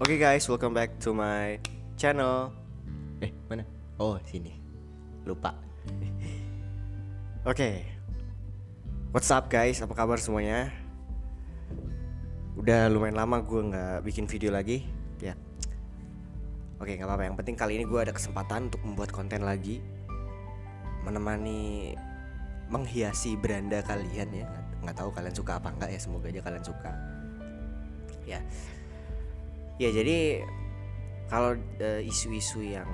Oke guys, welcome back to my channel. Eh, mana? Oh, sini. Lupa. Oke. What's up guys? Apa kabar semuanya? Udah lumayan lama gue nggak bikin video lagi, ya. Oke, nggak apa-apa. Yang penting kali ini gue ada kesempatan untuk membuat konten lagi, menemani, menghiasi beranda kalian ya. Nggak tahu kalian suka apa enggak ya. Semoga aja kalian suka. Ya, ya jadi kalau eh, isu-isu yang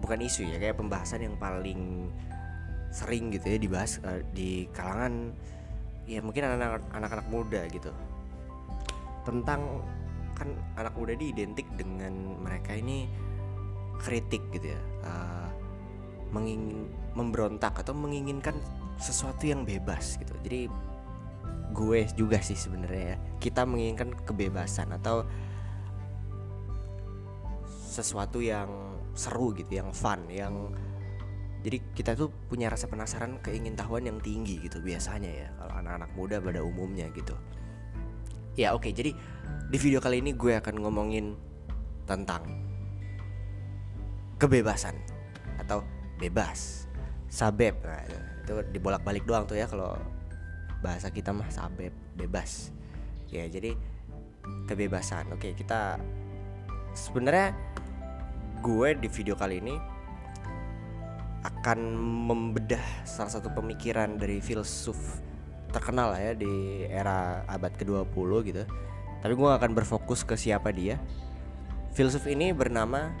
bukan isu ya kayak pembahasan yang paling sering gitu ya dibahas eh, di kalangan ya mungkin anak-anak anak-anak muda gitu. Tentang kan anak muda ini identik dengan mereka ini kritik gitu ya eh, mengingin memberontak atau menginginkan sesuatu yang bebas gitu. Jadi gue juga sih sebenarnya ya. Kita menginginkan kebebasan atau sesuatu yang seru gitu yang fun yang jadi kita tuh punya rasa penasaran keingintahuan yang tinggi gitu biasanya ya kalau anak-anak muda pada umumnya gitu. Ya oke jadi di video kali ini gue akan ngomongin tentang kebebasan atau bebas sabep. Nah, itu dibolak-balik doang tuh ya kalau bahasa kita mah sabep bebas. Ya jadi kebebasan. Oke kita sebenarnya gue di video kali ini akan membedah salah satu pemikiran dari filsuf terkenal lah ya di era abad ke-20 gitu. Tapi gue akan berfokus ke siapa dia. Filsuf ini bernama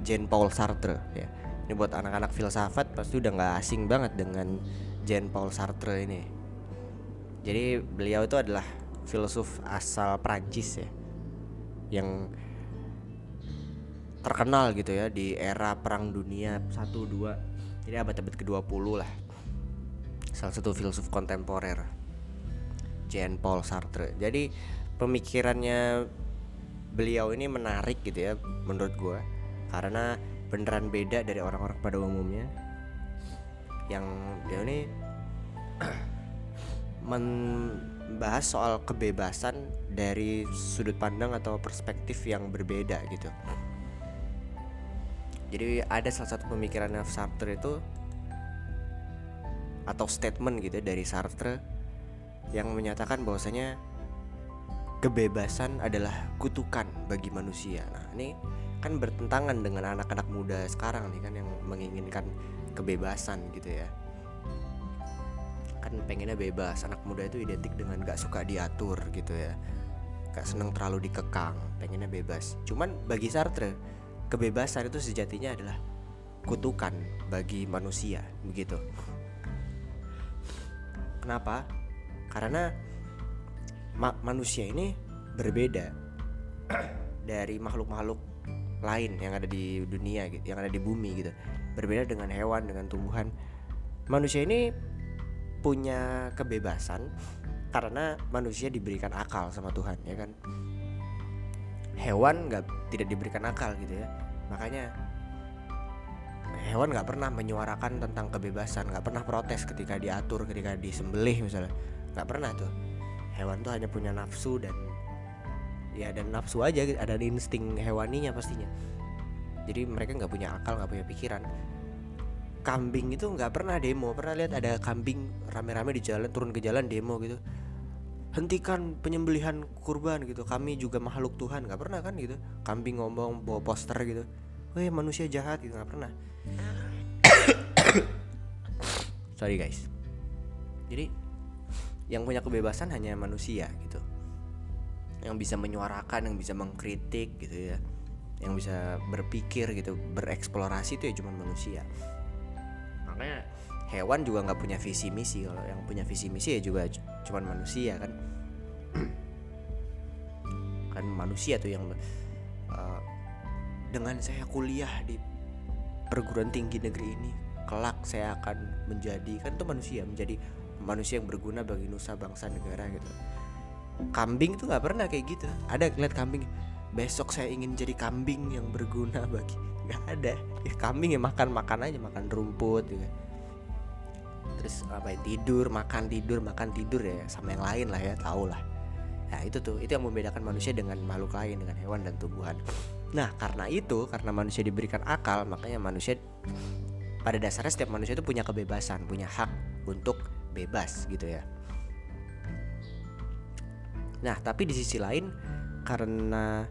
Jean Paul Sartre ya. Ini buat anak-anak filsafat pasti udah nggak asing banget dengan Jean Paul Sartre ini jadi beliau itu adalah filsuf asal Prancis ya yang terkenal gitu ya di era perang dunia 1 2. Jadi abad-abad ke-20 lah. Salah satu filsuf kontemporer. Jean Paul Sartre. Jadi pemikirannya beliau ini menarik gitu ya menurut gue karena beneran beda dari orang-orang pada umumnya yang dia ini membahas soal kebebasan dari sudut pandang atau perspektif yang berbeda gitu. Jadi ada salah satu pemikiran Sartre itu atau statement gitu ya dari Sartre yang menyatakan bahwasanya kebebasan adalah kutukan bagi manusia. Nah, ini kan bertentangan dengan anak-anak muda sekarang nih kan yang menginginkan kebebasan gitu ya kan pengennya bebas anak muda itu identik dengan gak suka diatur gitu ya. Gak seneng terlalu dikekang pengennya bebas. Cuman bagi Sartre kebebasan itu sejatinya adalah kutukan bagi manusia begitu. Kenapa? Karena ma manusia ini berbeda dari makhluk-makhluk lain yang ada di dunia gitu yang ada di bumi gitu. Berbeda dengan hewan dengan tumbuhan. Manusia ini punya kebebasan karena manusia diberikan akal sama Tuhan ya kan? Hewan nggak tidak diberikan akal gitu ya. Makanya hewan nggak pernah menyuarakan tentang kebebasan nggak pernah protes ketika diatur ketika disembelih misalnya. Nggak pernah tuh. Hewan tuh hanya punya nafsu dan ya dan nafsu aja ada insting hewaninya pastinya. Jadi mereka nggak punya akal nggak punya pikiran kambing itu nggak pernah demo. Pernah lihat ada kambing rame-rame di jalan turun ke jalan demo gitu. Hentikan penyembelihan kurban gitu. Kami juga makhluk Tuhan nggak pernah kan gitu. Kambing ngomong bawa poster gitu. Weh manusia jahat gitu nggak pernah. Sorry guys. Jadi yang punya kebebasan hanya manusia gitu. Yang bisa menyuarakan yang bisa mengkritik gitu ya. Yang bisa berpikir gitu bereksplorasi itu ya cuma manusia makanya hewan juga nggak punya visi misi. Kalau yang punya visi misi ya juga cuman manusia kan. Kan manusia tuh yang uh, dengan saya kuliah di perguruan tinggi negeri ini kelak saya akan menjadi kan itu manusia menjadi manusia yang berguna bagi nusa bangsa negara gitu. Kambing tuh nggak pernah kayak gitu. Ada lihat kambing besok saya ingin jadi kambing yang berguna bagi nggak ada ya, kambing ya makan makan aja makan rumput gitu terus apa ya, tidur makan tidur makan tidur ya sama yang lain lah ya tau lah Nah itu tuh itu yang membedakan manusia dengan makhluk lain dengan hewan dan tumbuhan. Nah karena itu karena manusia diberikan akal makanya manusia pada dasarnya setiap manusia itu punya kebebasan punya hak untuk bebas gitu ya. Nah tapi di sisi lain karena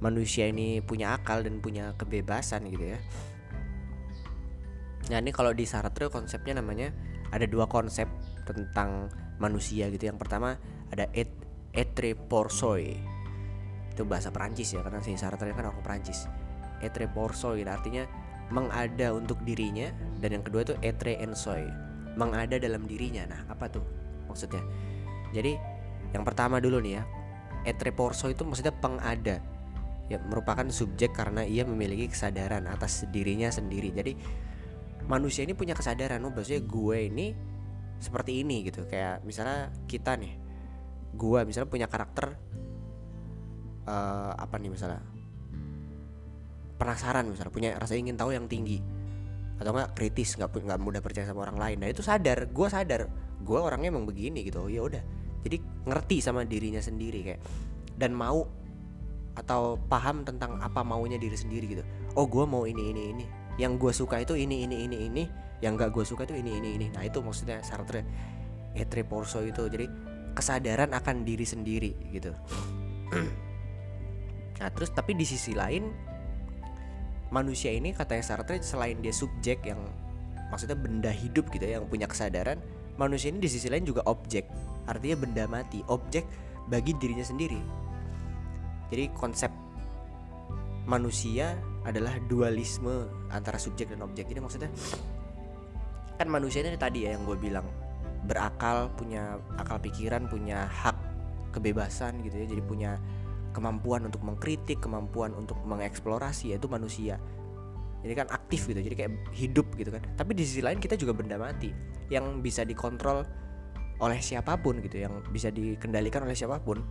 manusia ini punya akal dan punya kebebasan gitu ya. Nah ini kalau di Sartre konsepnya namanya ada dua konsep tentang manusia gitu. Yang pertama ada et etre porsoi itu bahasa Perancis ya karena si Sartre kan orang Perancis. Etre porsoi artinya mengada untuk dirinya dan yang kedua itu etre ensoi mengada dalam dirinya. Nah apa tuh maksudnya? Jadi yang pertama dulu nih ya etre porsoi itu maksudnya pengada ya merupakan subjek karena ia memiliki kesadaran atas dirinya sendiri. Jadi manusia ini punya kesadaran oh maksudnya gue ini seperti ini gitu. Kayak misalnya kita nih gue misalnya punya karakter uh, apa nih misalnya? Penasaran misalnya punya rasa ingin tahu yang tinggi. Atau enggak kritis nggak nggak mudah percaya sama orang lain. Nah itu sadar gue sadar gue orangnya emang begini gitu. Ya udah. Jadi ngerti sama dirinya sendiri kayak. Dan mau atau paham tentang apa maunya diri sendiri gitu. Oh gue mau ini ini ini. Yang gue suka itu ini ini ini ini. Yang gak gue suka itu ini ini ini. Nah itu maksudnya Sartre etre porso itu. Jadi kesadaran akan diri sendiri gitu. Nah terus tapi di sisi lain manusia ini katanya Sartre selain dia subjek yang maksudnya benda hidup gitu ya yang punya kesadaran manusia ini di sisi lain juga objek. Artinya benda mati objek bagi dirinya sendiri jadi konsep manusia adalah dualisme antara subjek dan objek. Jadi maksudnya kan manusia ini tadi ya yang gue bilang berakal punya akal pikiran punya hak kebebasan gitu ya. Jadi punya kemampuan untuk mengkritik kemampuan untuk mengeksplorasi yaitu manusia. Jadi kan aktif gitu jadi kayak hidup gitu kan. Tapi di sisi lain kita juga benda mati yang bisa dikontrol oleh siapa pun gitu yang bisa dikendalikan oleh siapa pun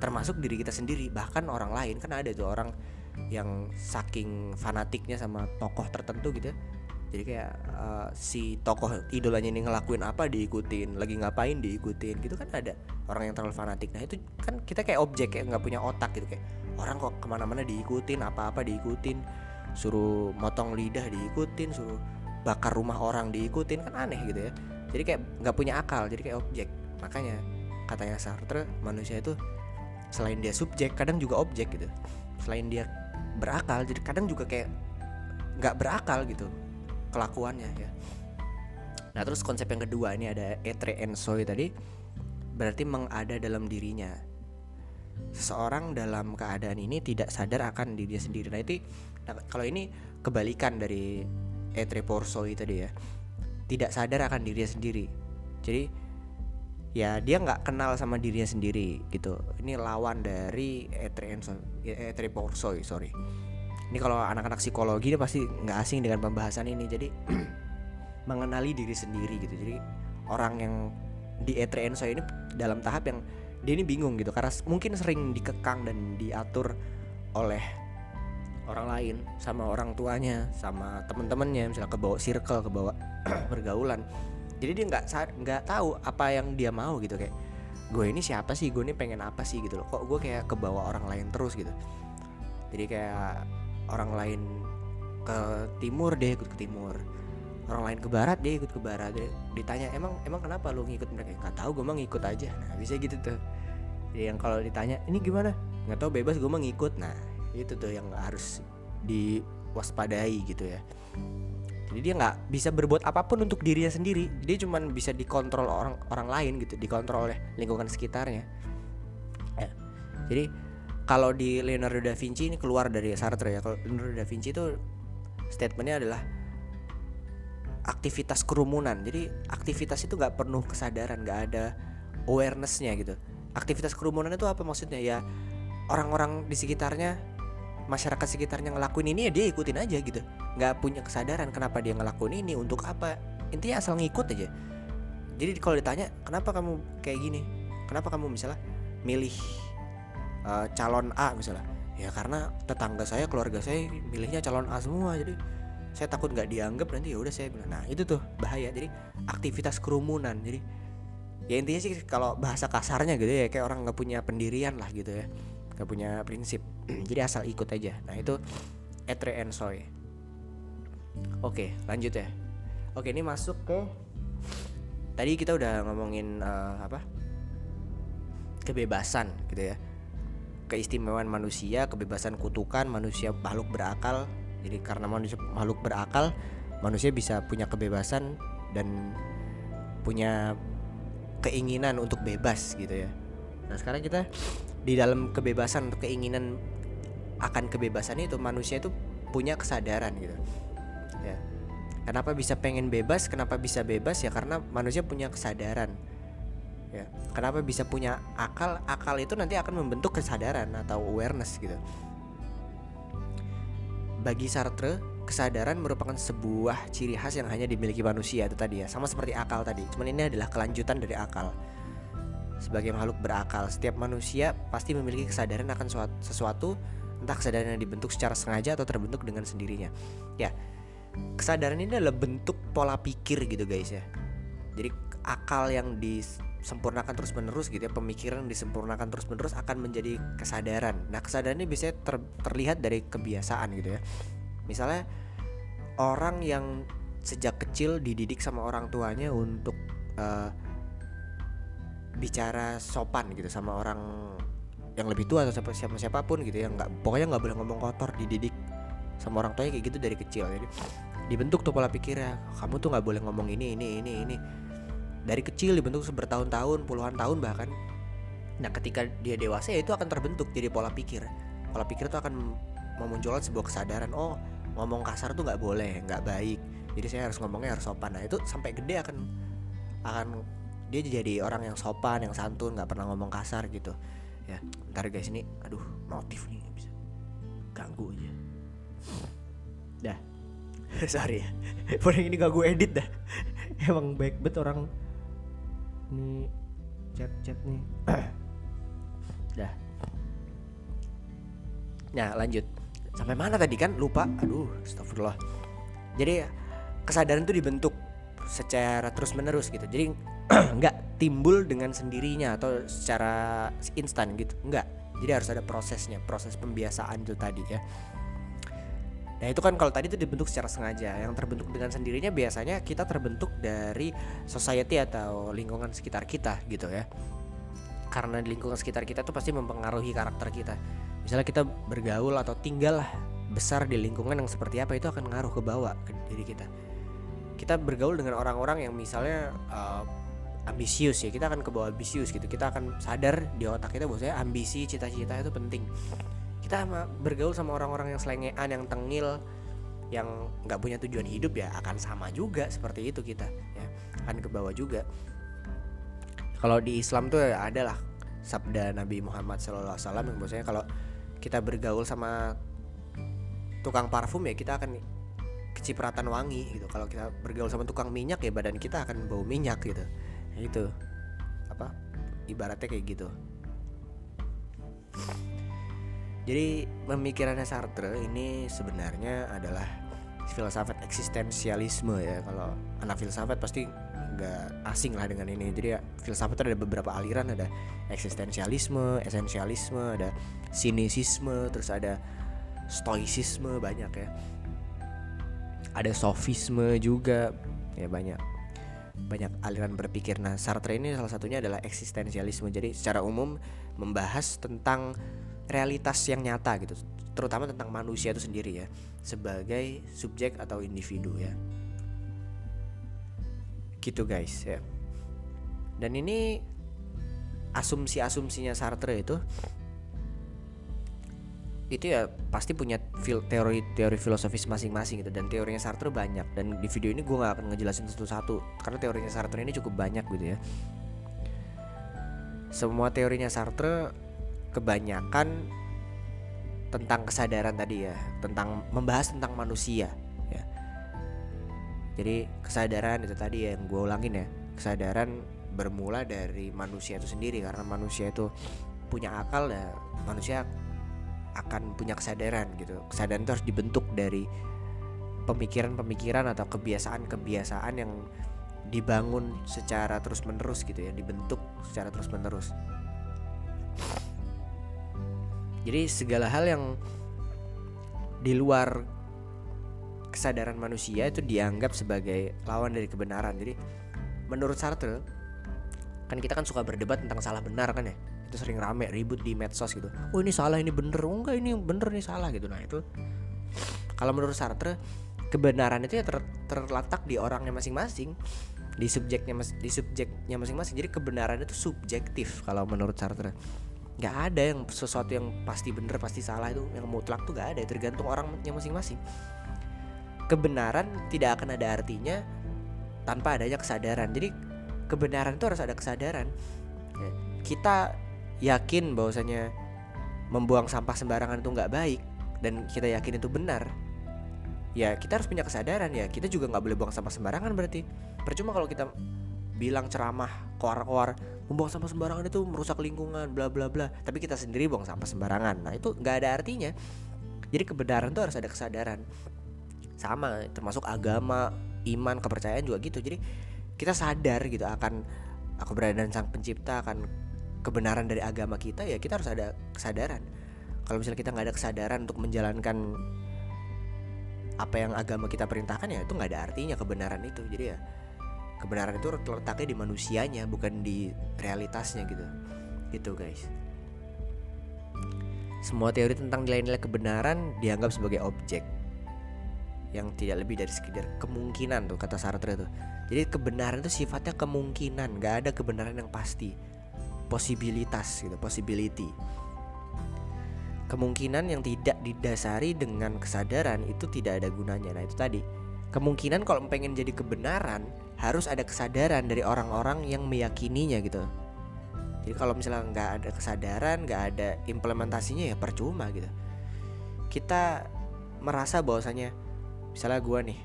termasuk diri kita sendiri bahkan orang lain. Kan ada tuh orang yang saking fanatiknya sama tokoh tertentu gitu. Jadi kayak uh, si tokoh idolanya ini ngelakuin apa diikutin. Lagi ngapain diikutin gitu kan ada orang yang terlalu fanatik. Nah itu kan kita kayak objek kayak nggak punya otak gitu. Kayak orang kok ke mana-mana diikutin apa-apa diikutin. Suruh motong lidah diikutin suruh bakar rumah orang diikutin kan aneh gitu ya. Jadi kayak nggak punya akal jadi kayak objek. Makanya katanya Sartre manusia itu selain dia subjek kadang juga objek gitu. Selain dia berakal jadi kadang juga kayak nggak berakal gitu kelakuannya ya. Nah terus konsep yang kedua ini ada etre ensoi tadi berarti mengada dalam dirinya. Seseorang dalam keadaan ini tidak sadar akan dirinya sendiri. Nah itu nah, kalau ini kebalikan dari etre porsoi tadi ya. Tidak sadar akan dirinya sendiri. Jadi ya dia nggak kenal sama dirinya sendiri gitu. Ini lawan dari etre ensoi etre porsoi sorry. Ini kalau anak-anak psikologi dia pasti nggak asing dengan pembahasan ini. Jadi mengenali diri sendiri gitu. Jadi orang yang di E3 saya ini dalam tahap yang dia ini bingung gitu. Karena mungkin sering dikekang dan diatur oleh orang lain sama orang tuanya sama temen-temennya. Misalnya ke bawah circle ke bawah pergaulan jadi dia nggak nggak tahu apa yang dia mau gitu kayak gue ini siapa sih? Gue ini pengen apa sih? gitu loh. Kok gue kayak ke bawah orang lain terus gitu. Jadi kayak orang lain ke timur dia ikut ke timur. Orang lain ke barat dia ikut ke barat. Dia ditanya emang emang kenapa lu ngikut mereka? Nggak tahu gue mah ngikut aja. Nah bisa gitu tuh. Jadi yang kalau ditanya ini gimana? Nggak tahu bebas gue mah ngikut. Nah itu tuh yang harus diwaspadai gitu ya jadi dia nggak bisa berbuat apa pun untuk dirinya sendiri. Dia cuma bisa dikontrol orang orang lain gitu dikontrol oleh lingkungan sekitarnya. Ya. jadi kalau di Leonardo da Vinci ini keluar dari Sartre ya. Kalau Leonardo da Vinci itu statementnya adalah aktivitas kerumunan. Jadi aktivitas itu nggak penuh kesadaran nggak ada awarenessnya gitu. Aktivitas kerumunan itu apa maksudnya? Ya orang-orang di sekitarnya masyarakat sekitarnya ngelakuin ini ya dia ikutin aja gitu nggak punya kesadaran kenapa dia ngelakuin ini untuk apa? Intinya asal ngikut aja. Jadi kalau ditanya kenapa kamu kayak gini? Kenapa kamu misalnya milih uh, calon A misalnya? Ya karena tetangga saya keluarga saya milihnya calon A semua. Jadi saya takut nggak dianggap nanti ya udah saya bilang nah itu tuh bahaya. Jadi aktivitas kerumunan. Jadi ya intinya sih kalau bahasa kasarnya gitu ya kayak orang nggak punya pendirian lah gitu ya. Nggak punya prinsip. Jadi asal ikut aja. Nah itu etre and soy oke lanjut ya. Oke ini masuk ke tadi kita udah ngomongin uh, apa? Kebebasan gitu ya. Keistimewaan manusia kebebasan kutukan manusia makhluk berakal. Jadi karena manusia makhluk berakal manusia bisa punya kebebasan dan punya keinginan untuk bebas gitu ya. Nah sekarang kita di dalam kebebasan keinginan akan kebebasan itu manusia itu punya kesadaran gitu kenapa bisa pengen bebas? Kenapa bisa bebas? Ya karena manusia punya kesadaran. Ya kenapa bisa punya akal? Akal itu nanti akan membentuk kesadaran atau awareness gitu. Bagi Sartre kesadaran merupakan sebuah ciri khas yang hanya dimiliki manusia itu tadi ya. Sama seperti akal tadi. Cuman ini adalah kelanjutan dari akal. Sebagai makhluk berakal setiap manusia pasti memiliki kesadaran akan sesuatu entah kesadaran yang dibentuk secara sengaja atau terbentuk dengan sendirinya. Ya kesadaran ini adalah bentuk pola pikir gitu guys ya. Jadi akal yang disempurnakan terus menerus gitu ya pemikiran yang disempurnakan terus menerus akan menjadi kesadaran. Nah kesadaran ini biasanya ter, terlihat dari kebiasaan gitu ya. Misalnya orang yang sejak kecil dididik sama orang tuanya untuk uh, bicara sopan gitu sama orang yang lebih tua atau siapa siapa siapa pun gitu ya nggak pokoknya nggak boleh ngomong kotor dididik sama orang tuanya kayak gitu dari kecil. Jadi dibentuk tuh pola pikirnya kamu tuh nggak boleh ngomong ini ini ini ini. Dari kecil dibentuk bertahun-tahun puluhan tahun bahkan. Nah ketika dia dewasa ya itu akan terbentuk jadi pola pikir. Pola pikir itu akan memunculkan sebuah kesadaran oh ngomong kasar tuh nggak boleh nggak baik. Jadi saya harus ngomongnya harus sopan. Nah itu sampai gede akan akan dia jadi orang yang sopan yang santun nggak pernah ngomong kasar gitu. Ya ntar guys ini aduh notif nih gak bisa. Ganggu aja dah. Sorry ya. Paling ini gak gue edit dah. Emang baik bet orang. Ini chat chat nih. Dah. Nah lanjut. Sampai mana tadi kan? Lupa. Aduh astagfirullah. Jadi kesadaran itu dibentuk secara terus menerus gitu. Jadi nggak timbul dengan sendirinya atau secara instan gitu. Nggak. Jadi harus ada prosesnya proses pembiasaan itu tadi ya Nah itu kan kalau tadi itu dibentuk secara sengaja. Yang terbentuk dengan sendirinya biasanya kita terbentuk dari society atau lingkungan sekitar kita gitu ya. Karena lingkungan sekitar kita tuh pasti mempengaruhi karakter kita. Misalnya kita bergaul atau tinggal besar di lingkungan yang seperti apa itu akan ngaruh ke bawah ke diri kita. Kita bergaul dengan orang-orang yang misalnya uh, ambisius ya kita akan ke bawah ambisius gitu. Kita akan sadar di otak kita bahwa ambisi cita-cita itu penting kita bergaul sama orang-orang yang selengean yang tengil yang nggak punya tujuan hidup ya akan sama juga seperti itu kita ya. Akan ke bawah juga. Kalau di Islam tuh adalah sabda Nabi Muhammad SAW yang bahwasanya kalau kita bergaul sama tukang parfum ya kita akan kecipratan wangi gitu. Kalau kita bergaul sama tukang minyak ya badan kita akan bau minyak gitu. Itu apa ibaratnya kayak gitu jadi pemikirannya Sartre ini sebenarnya adalah filsafat eksistensialisme ya. Kalau anak filsafat pasti nggak asing lah dengan ini. Jadi ya filsafat ada beberapa aliran. Ada eksistensialisme esensialisme ada sinisisme terus ada stoicisme banyak ya. Ada sofisme juga. Ya banyak banyak aliran berpikir. Nah Sartre ini salah satunya adalah eksistensialisme. Jadi secara umum membahas tentang realitas yang nyata gitu. Terutama tentang manusia itu sendiri ya sebagai subjek atau individu ya. Gitu guys ya. Dan ini asumsi-asumsinya Sartre itu itu ya pasti punya teori teori filosofis masing-masing gitu. Dan teorinya Sartre banyak. Dan di video ini gue nggak akan ngejelasin satu-satu karena teorinya Sartre ini cukup banyak gitu ya. Semua teorinya Sartre kebanyakan tentang kesadaran tadi ya tentang membahas tentang manusia jadi kesadaran itu tadi yang gue ulangin ya kesadaran bermula dari manusia itu sendiri. Karena manusia itu punya akal ya manusia akan punya kesadaran gitu. Kesadaran itu harus dibentuk dari pemikiran-pemikiran atau kebiasaan-kebiasaan yang dibangun secara terus menerus gitu ya dibentuk secara terus menerus jadi segala hal yang di luar kesadaran manusia itu dianggap sebagai lawan dari kebenaran. Jadi menurut Sartre kan kita kan suka berdebat tentang salah benar kan ya? Itu sering rame ribut di medsos gitu. Oh ini salah ini bener. Oh enggak ini bener ini salah gitu. Nah itu kalau menurut Sartre kebenaran itu ya ter, terletak di orangnya masing-masing di subjeknya mas di subjeknya masing-masing. Jadi kebenaran itu subjektif kalau menurut Sartre nggak ada yang sesuatu yang pasti bener pasti salah itu yang mutlak tuh nggak ada tergantung orangnya masing-masing. Kebenaran tidak akan ada artinya tanpa adanya kesadaran. Jadi kebenaran itu harus ada kesadaran. Ya, kita yakin bahwasanya membuang sampah sembarangan itu nggak baik dan kita yakin itu benar ya kita harus punya kesadaran ya kita juga nggak boleh buang sampah sembarangan berarti. Percuma kalau kita bilang ceramah koar-koar membuang sampah sembarangan itu merusak lingkungan bla bla bla. Tapi kita sendiri buang sampah sembarangan. Nah itu nggak ada artinya. Jadi kebenaran itu harus ada kesadaran. Sama termasuk agama iman kepercayaan juga gitu. Jadi kita sadar gitu akan keberadaan sang pencipta akan kebenaran dari agama kita ya kita harus ada kesadaran. Kalau misalnya kita nggak ada kesadaran untuk menjalankan apa yang agama kita perintahkan ya itu nggak ada artinya kebenaran itu. Jadi ya kebenaran itu letaknya di manusianya bukan di realitasnya gitu gitu guys semua teori tentang nilai-nilai kebenaran dianggap sebagai objek yang tidak lebih dari sekedar kemungkinan tuh kata Sartre tuh. Jadi kebenaran itu sifatnya kemungkinan, nggak ada kebenaran yang pasti. Posibilitas gitu, possibility. Kemungkinan yang tidak didasari dengan kesadaran itu tidak ada gunanya. Nah, itu tadi. Kemungkinan kalau pengen jadi kebenaran harus ada kesadaran dari orang-orang yang meyakininya gitu. Jadi kalau misalnya nggak ada kesadaran, nggak ada implementasinya ya percuma gitu. Kita merasa bahwasanya misalnya gue nih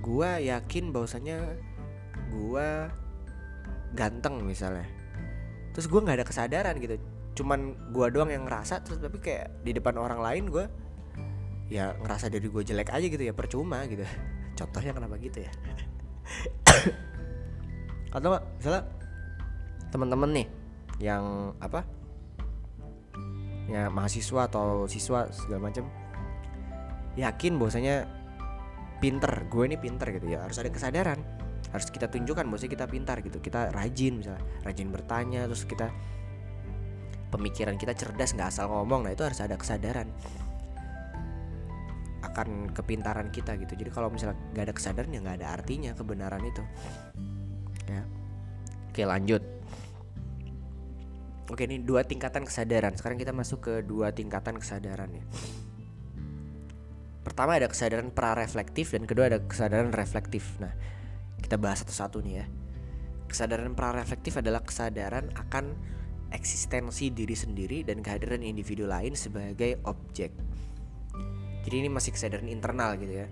gue yakin bahwasanya gue ganteng misalnya terus gue nggak ada kesadaran gitu cuman gue doang yang ngerasa terus tapi kayak di depan orang lain gue ya ngerasa dari gue jelek aja gitu ya percuma gitu contohnya kenapa gitu ya atau misalnya teman-teman nih yang apa? Ya mahasiswa atau siswa segala macam yakin bahwasanya pinter gue ini pinter gitu ya. Harus ada kesadaran harus kita tunjukkan bahwasanya kita pintar gitu. Kita rajin misalnya rajin bertanya terus kita pemikiran kita cerdas nggak asal ngomong nah itu harus ada kesadaran akan kepintaran kita gitu jadi kalau misalnya nggak ada kesadaran ya nggak ada artinya kebenaran itu ya oke lanjut oke ini dua tingkatan kesadaran sekarang kita masuk ke dua tingkatan kesadaran ya pertama ada kesadaran pra-reflektif dan kedua ada kesadaran reflektif. Nah, kita bahas satu-satu nih ya. Kesadaran pra-reflektif adalah kesadaran akan eksistensi diri sendiri dan kehadiran individu lain sebagai objek. Jadi ini masih kesadaran internal gitu ya.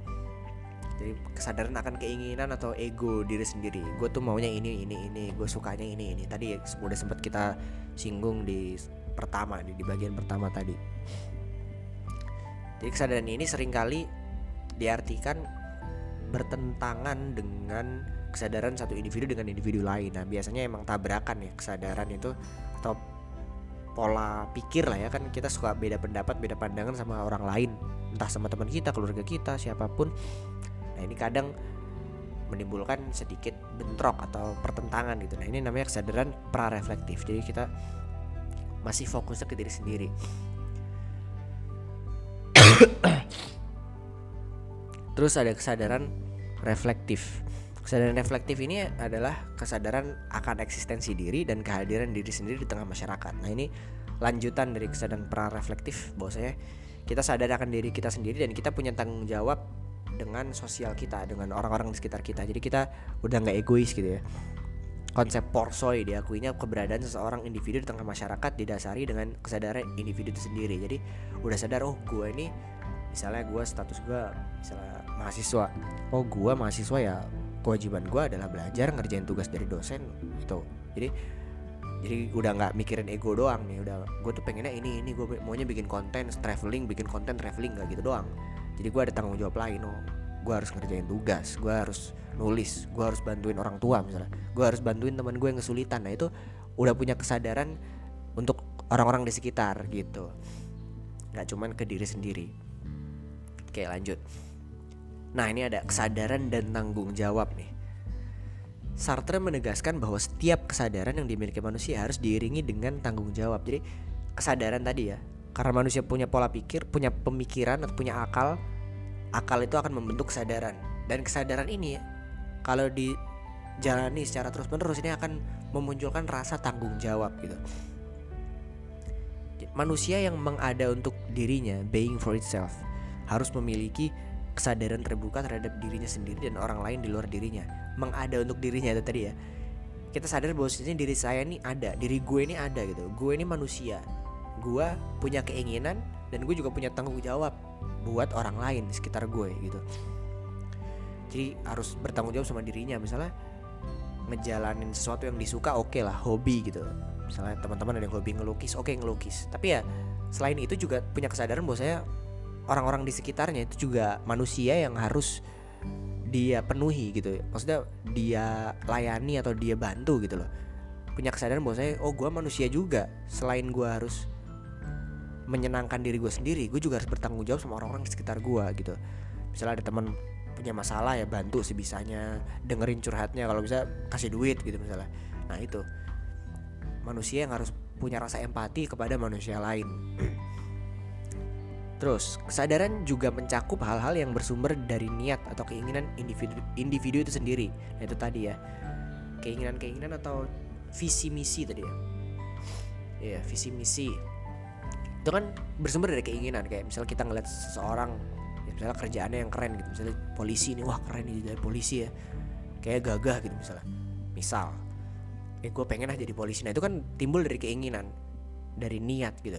Jadi kesadaran akan keinginan atau ego diri sendiri. Gue tuh maunya ini, ini, ini. Gue sukanya ini, ini. Tadi udah sempat kita singgung di pertama, di, di bagian pertama tadi. Jadi kesadaran ini sering kali diartikan bertentangan dengan kesadaran satu individu dengan individu lain. Nah, biasanya emang tabrakan ya kesadaran itu atau pola pikir lah ya kan kita suka beda pendapat, beda pandangan sama orang lain, entah sama teman kita, keluarga kita, siapa pun. Nah, ini kadang menimbulkan sedikit bentrok atau pertentangan gitu. Nah, ini namanya kesadaran pra-reflektif. Jadi kita masih fokusnya ke diri sendiri. Terus ada kesadaran reflektif. Kesadaran reflektif ini adalah kesadaran akan eksistensi diri dan kehadiran diri sendiri di tengah masyarakat. Nah, ini lanjutan dari kesadaran pra-reflektif bahwasanya kita sadar akan diri kita sendiri dan kita punya tanggung jawab dengan sosial kita, dengan orang-orang di sekitar kita. Jadi kita udah nggak egois gitu ya konsep porsoi diakuinya keberadaan seseorang individu di tengah masyarakat didasari dengan kesadaran individu itu sendiri jadi udah sadar oh gue ini misalnya gue status gue misalnya mahasiswa oh gue mahasiswa ya kewajiban gue adalah belajar ngerjain tugas dari dosen itu jadi jadi udah nggak mikirin ego doang nih udah gue tuh pengennya ini ini gue maunya bikin konten traveling bikin konten traveling nggak gitu doang. Jadi gue ada tanggung jawab lain oh gue harus ngerjain tugas gue harus nulis gue harus bantuin orang tua misalnya gue harus bantuin teman gue yang kesulitan. Nah itu udah punya kesadaran untuk orang-orang di sekitar gitu. Nggak cuman ke diri sendiri. Oke lanjut nah ini ada kesadaran dan tanggung jawab nih Sartre menegaskan bahwa setiap kesadaran yang dimiliki manusia harus diiringi dengan tanggung jawab. Jadi kesadaran tadi ya, karena manusia punya pola pikir, punya pemikiran atau punya akal, akal itu akan membentuk kesadaran. Dan kesadaran ini kalau dijalani secara terus-menerus ini akan memunculkan rasa tanggung jawab gitu. Manusia yang mengada untuk dirinya, being for itself, harus memiliki kesadaran terbuka terhadap dirinya sendiri dan orang lain di luar dirinya. Mengada untuk dirinya itu tadi ya. Kita sadar bahwa sebenarnya diri saya ini ada diri gue ini ada gitu. Gue ini manusia. Gue punya keinginan dan gue juga punya tanggung jawab buat orang lain sekitar gue gitu. Jadi harus bertanggung jawab sama dirinya. Misalnya ngejalanin sesuatu yang disuka oke okay lah hobi gitu. Misalnya teman-teman ada yang hobi ngelukis oke okay, ngelukis. Tapi ya selain itu juga punya kesadaran bahwa saya orang-orang di sekitarnya itu juga manusia yang harus dia penuhi gitu. Maksudnya dia layani atau dia bantu gitu loh. Punya kesadaran bahwa saya oh gue manusia juga. Selain gue harus menyenangkan diri gue sendiri gue juga harus bertanggung jawab sama orang-orang di sekitar gue gitu. Misalnya ada teman punya masalah ya bantu sebisanya dengerin curhatnya. Kalau bisa kasih duit gitu misalnya. Nah itu. Manusia yang harus punya rasa empati kepada manusia lain Terus, kesadaran juga mencakup hal-hal yang bersumber dari niat atau keinginan individu, individu itu sendiri. Nah, itu tadi ya. Keinginan-keinginan atau visi misi tadi ya. Iya, visi misi. Itu kan bersumber dari keinginan kayak misalnya kita ngeliat seseorang ya misalnya kerjaannya yang keren gitu, misalnya polisi ini wah keren nih jadi polisi ya. Kayak gagah gitu misalnya. Misal, eh gue pengen aja jadi polisi. Nah, itu kan timbul dari keinginan, dari niat gitu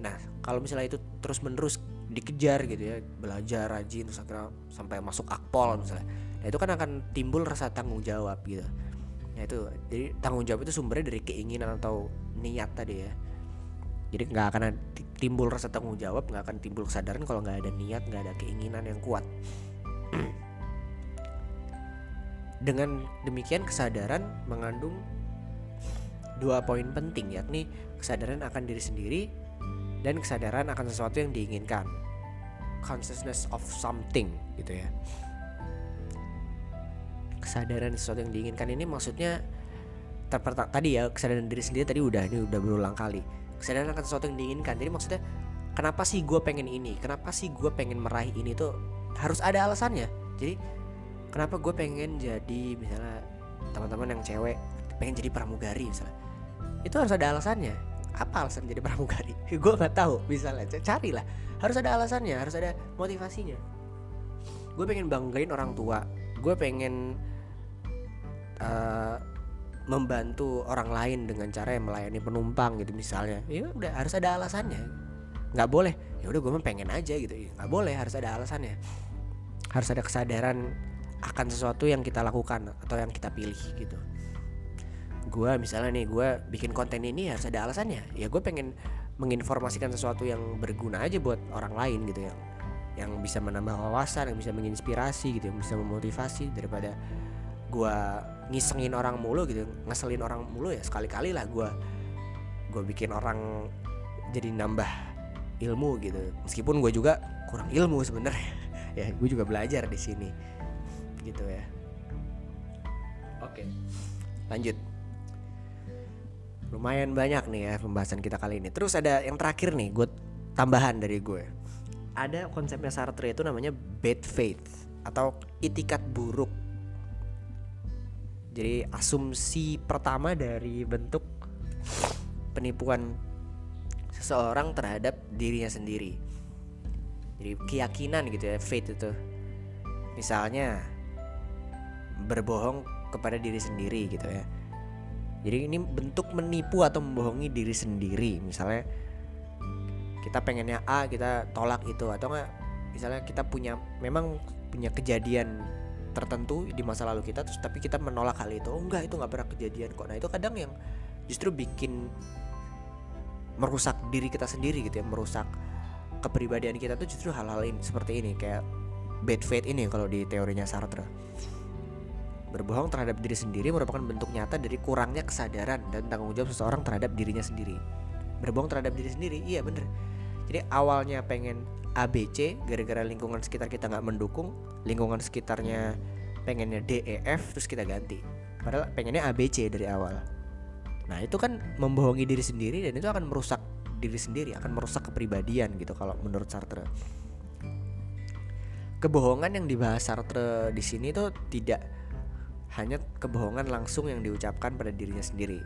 Nah, kalau misalnya itu terus menerus dikejar gitu ya, belajar rajin terus akhirnya sampai masuk akpol misalnya. Nah, itu kan akan timbul rasa tanggung jawab gitu. Nah, itu jadi tanggung jawab itu sumbernya dari keinginan atau niat tadi ya. Jadi nggak akan timbul rasa tanggung jawab, nggak akan timbul kesadaran kalau nggak ada niat, nggak ada keinginan yang kuat. Dengan demikian kesadaran mengandung dua poin penting yakni kesadaran akan diri sendiri dan kesadaran akan sesuatu yang diinginkan. Consciousness of something gitu ya. Kesadaran sesuatu yang diinginkan ini maksudnya tadi ya kesadaran diri sendiri tadi udah ini udah berulang kali. Kesadaran akan sesuatu yang diinginkan jadi maksudnya kenapa sih gue pengen ini? Kenapa sih gue pengen meraih ini tuh harus ada alasannya? Jadi kenapa gue pengen jadi misalnya teman-teman yang cewek pengen jadi pramugari misalnya. Itu harus ada alasannya apa alasan jadi pramugari? Gue nggak tahu misalnya. Carilah. Harus ada alasannya harus ada motivasinya. Gue pengen banggain orang tua. Gue pengen uh, membantu orang lain dengan cara yang melayani penumpang gitu misalnya. Ya udah harus ada alasannya. Nggak boleh. Ya udah gue pengen aja gitu. Ya, nggak boleh harus ada alasannya. Harus ada kesadaran akan sesuatu yang kita lakukan atau yang kita pilih gitu gue misalnya nih gue bikin konten ini harus ada alasannya. Ya gue pengen menginformasikan sesuatu yang berguna aja buat orang lain gitu yang yang bisa menambah wawasan yang bisa menginspirasi gitu yang bisa memotivasi daripada gue ngisengin orang mulu gitu ngeselin orang mulu ya sekali-kali lah gue gue bikin orang jadi nambah ilmu gitu. Meskipun gue juga kurang ilmu sebenarnya. Ya gue juga belajar di sini gitu ya. Oke. Lanjut lumayan banyak nih ya pembahasan kita kali ini. Terus ada yang terakhir nih, gue tambahan dari gue. Ada konsepnya Sartre itu namanya bad faith atau itikat buruk. Jadi asumsi pertama dari bentuk penipuan seseorang terhadap dirinya sendiri. Jadi keyakinan gitu ya, faith itu. Misalnya berbohong kepada diri sendiri gitu ya jadi ini bentuk menipu atau membohongi diri sendiri. Misalnya kita pengennya A kita tolak itu. Atau enggak misalnya kita punya memang punya kejadian tertentu di masa lalu kita terus tapi kita menolak hal itu. Oh enggak itu nggak pernah kejadian kok. Nah itu kadang yang justru bikin merusak diri kita sendiri gitu ya. Merusak kepribadian kita tuh justru hal-hal ini seperti ini kayak bad faith ini kalau di teorinya Sartre. Berbohong terhadap diri sendiri merupakan bentuk nyata dari kurangnya kesadaran dan tanggung jawab seseorang terhadap dirinya sendiri. Berbohong terhadap diri sendiri, iya bener. Jadi awalnya pengen ABC gara-gara lingkungan sekitar kita nggak mendukung, lingkungan sekitarnya pengennya DEF terus kita ganti. Padahal pengennya ABC dari awal. Nah itu kan membohongi diri sendiri dan itu akan merusak diri sendiri, akan merusak kepribadian gitu kalau menurut Sartre. Kebohongan yang dibahas Sartre di sini tuh tidak hanya kebohongan langsung yang diucapkan pada dirinya sendiri,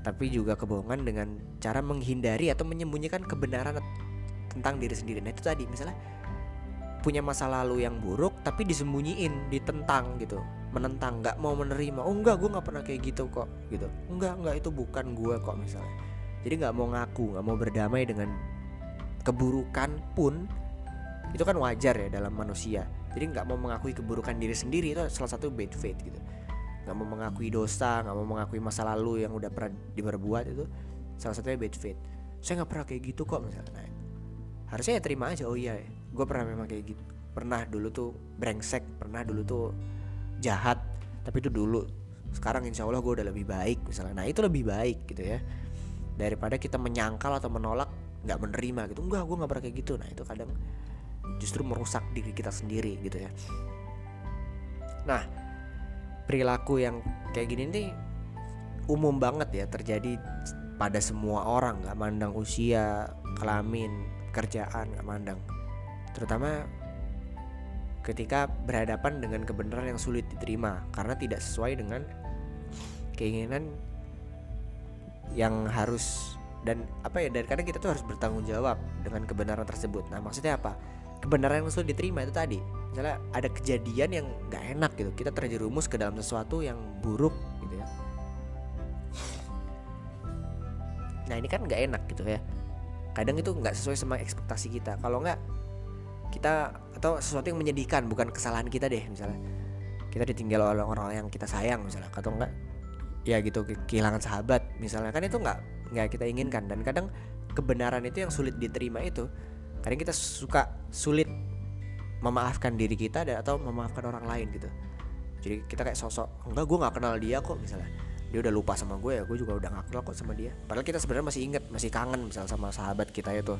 tapi juga kebohongan dengan cara menghindari atau menyembunyikan kebenaran tentang diri sendiri. Nah itu tadi misalnya punya masa lalu yang buruk tapi disembunyiin, ditentang gitu, menentang, nggak mau menerima. Oh enggak, gue nggak pernah kayak gitu kok, gitu. Enggak, enggak itu bukan gue kok misalnya. Jadi nggak mau ngaku, nggak mau berdamai dengan keburukan pun itu kan wajar ya dalam manusia jadi nggak mau mengakui keburukan diri sendiri itu salah satu bad faith gitu nggak mau mengakui dosa nggak mau mengakui masa lalu yang udah pernah diperbuat itu salah satunya bad faith. Saya nggak pernah kayak gitu kok misalnya. Nah, harusnya ya terima aja oh iya ya, gue pernah memang kayak gitu. Pernah dulu tuh brengsek pernah dulu tuh jahat tapi itu dulu. Sekarang insya Allah gue udah lebih baik misalnya. Nah itu lebih baik gitu ya. Daripada kita menyangkal atau menolak nggak menerima gitu. Enggak gue nggak pernah kayak gitu. Nah itu kadang justru merusak diri kita sendiri gitu ya. Nah perilaku yang kayak gini nih umum banget ya terjadi pada semua orang nggak mandang usia kelamin kerjaan nggak mandang. Terutama ketika berhadapan dengan kebenaran yang sulit diterima karena tidak sesuai dengan keinginan yang harus dan apa ya dan kadang kita tuh harus bertanggung jawab dengan kebenaran tersebut. Nah maksudnya apa? Kebenaran yang sulit diterima itu tadi misalnya ada kejadian yang nggak enak gitu kita terjerumus ke dalam sesuatu yang buruk gitu ya. Nah ini kan nggak enak gitu ya. Kadang itu nggak sesuai sama ekspektasi kita. Kalau nggak kita atau sesuatu yang menyedihkan bukan kesalahan kita deh misalnya. Kita ditinggal oleh orang yang kita sayang misalnya. Atau enggak ya gitu kehilangan sahabat misalnya. Kan itu nggak nggak kita inginkan. Dan kadang kebenaran itu yang sulit diterima itu kadang kita suka sulit memaafkan diri kita dan atau memaafkan orang lain gitu. Jadi kita kayak sosok enggak gue nggak kenal dia kok misalnya. Dia udah lupa sama gue ya gue juga udah gak kenal kok sama dia. Padahal kita sebenarnya masih inget masih kangen misal sama sahabat kita itu.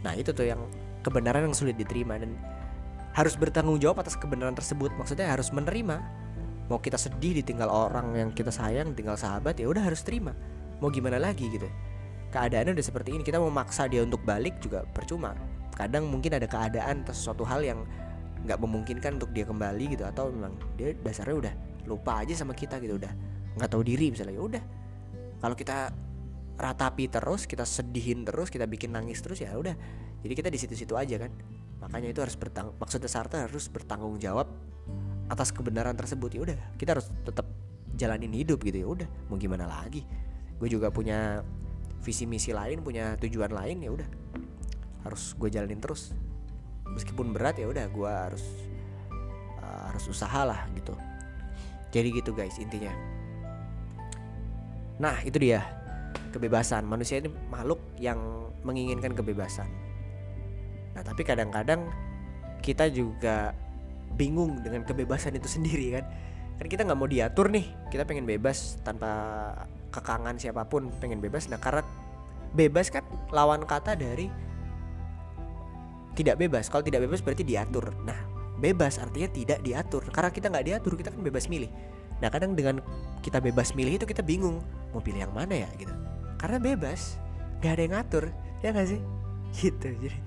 Nah itu tuh yang kebenaran yang sulit diterima dan harus bertanggung jawab atas kebenaran tersebut. Maksudnya harus menerima. Mau kita sedih ditinggal orang yang kita sayang tinggal sahabat ya udah harus terima. Mau gimana lagi gitu? Keadaannya udah seperti ini. Kita mau maksa dia untuk balik juga percuma kadang mungkin ada keadaan atau sesuatu hal yang nggak memungkinkan untuk dia kembali gitu atau memang dia dasarnya udah lupa aja sama kita gitu udah nggak tahu diri misalnya ya udah. Kalau kita ratapi terus kita sedihin terus kita bikin nangis terus ya udah. Jadi kita di situ-situ aja kan. Makanya itu harus bertang maksudnya Sartre harus bertanggung jawab atas kebenaran tersebut ya udah. Kita harus tetap jalanin hidup gitu ya udah. Mau gimana lagi? Gue juga punya visi misi lain punya tujuan lain ya udah harus gue jalanin terus. Meskipun berat ya udah gue harus uh, harus usaha lah gitu. Jadi gitu guys intinya. Nah itu dia. Kebebasan. Manusia ini makhluk yang menginginkan kebebasan. Nah tapi kadang-kadang kita juga bingung dengan kebebasan itu sendiri kan. Kan kita nggak mau diatur nih. Kita pengen bebas tanpa kekangan siapa pun pengen bebas. Nah karena bebas kan lawan kata dari tidak bebas. Kalau tidak bebas berarti diatur. Nah bebas artinya tidak diatur. Karena kita nggak diatur kita kan bebas milih. Nah kadang dengan kita bebas milih itu kita bingung mau pilih yang mana ya gitu. Karena bebas nggak ada yang ngatur ya nggak sih? Gitu jadi.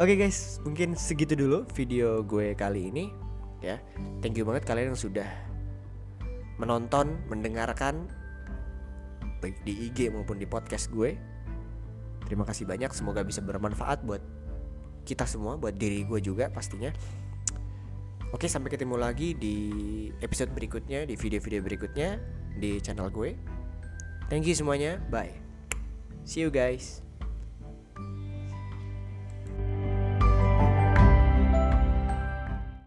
Oke okay guys mungkin segitu dulu video gue kali ini ya. Thank you banget kalian yang sudah menonton mendengarkan baik di IG maupun di podcast gue. Terima kasih banyak, semoga bisa bermanfaat buat kita semua, buat diri gue juga pastinya. Oke, sampai ketemu lagi di episode berikutnya, di video-video berikutnya di channel gue. Thank you semuanya, bye. See you guys.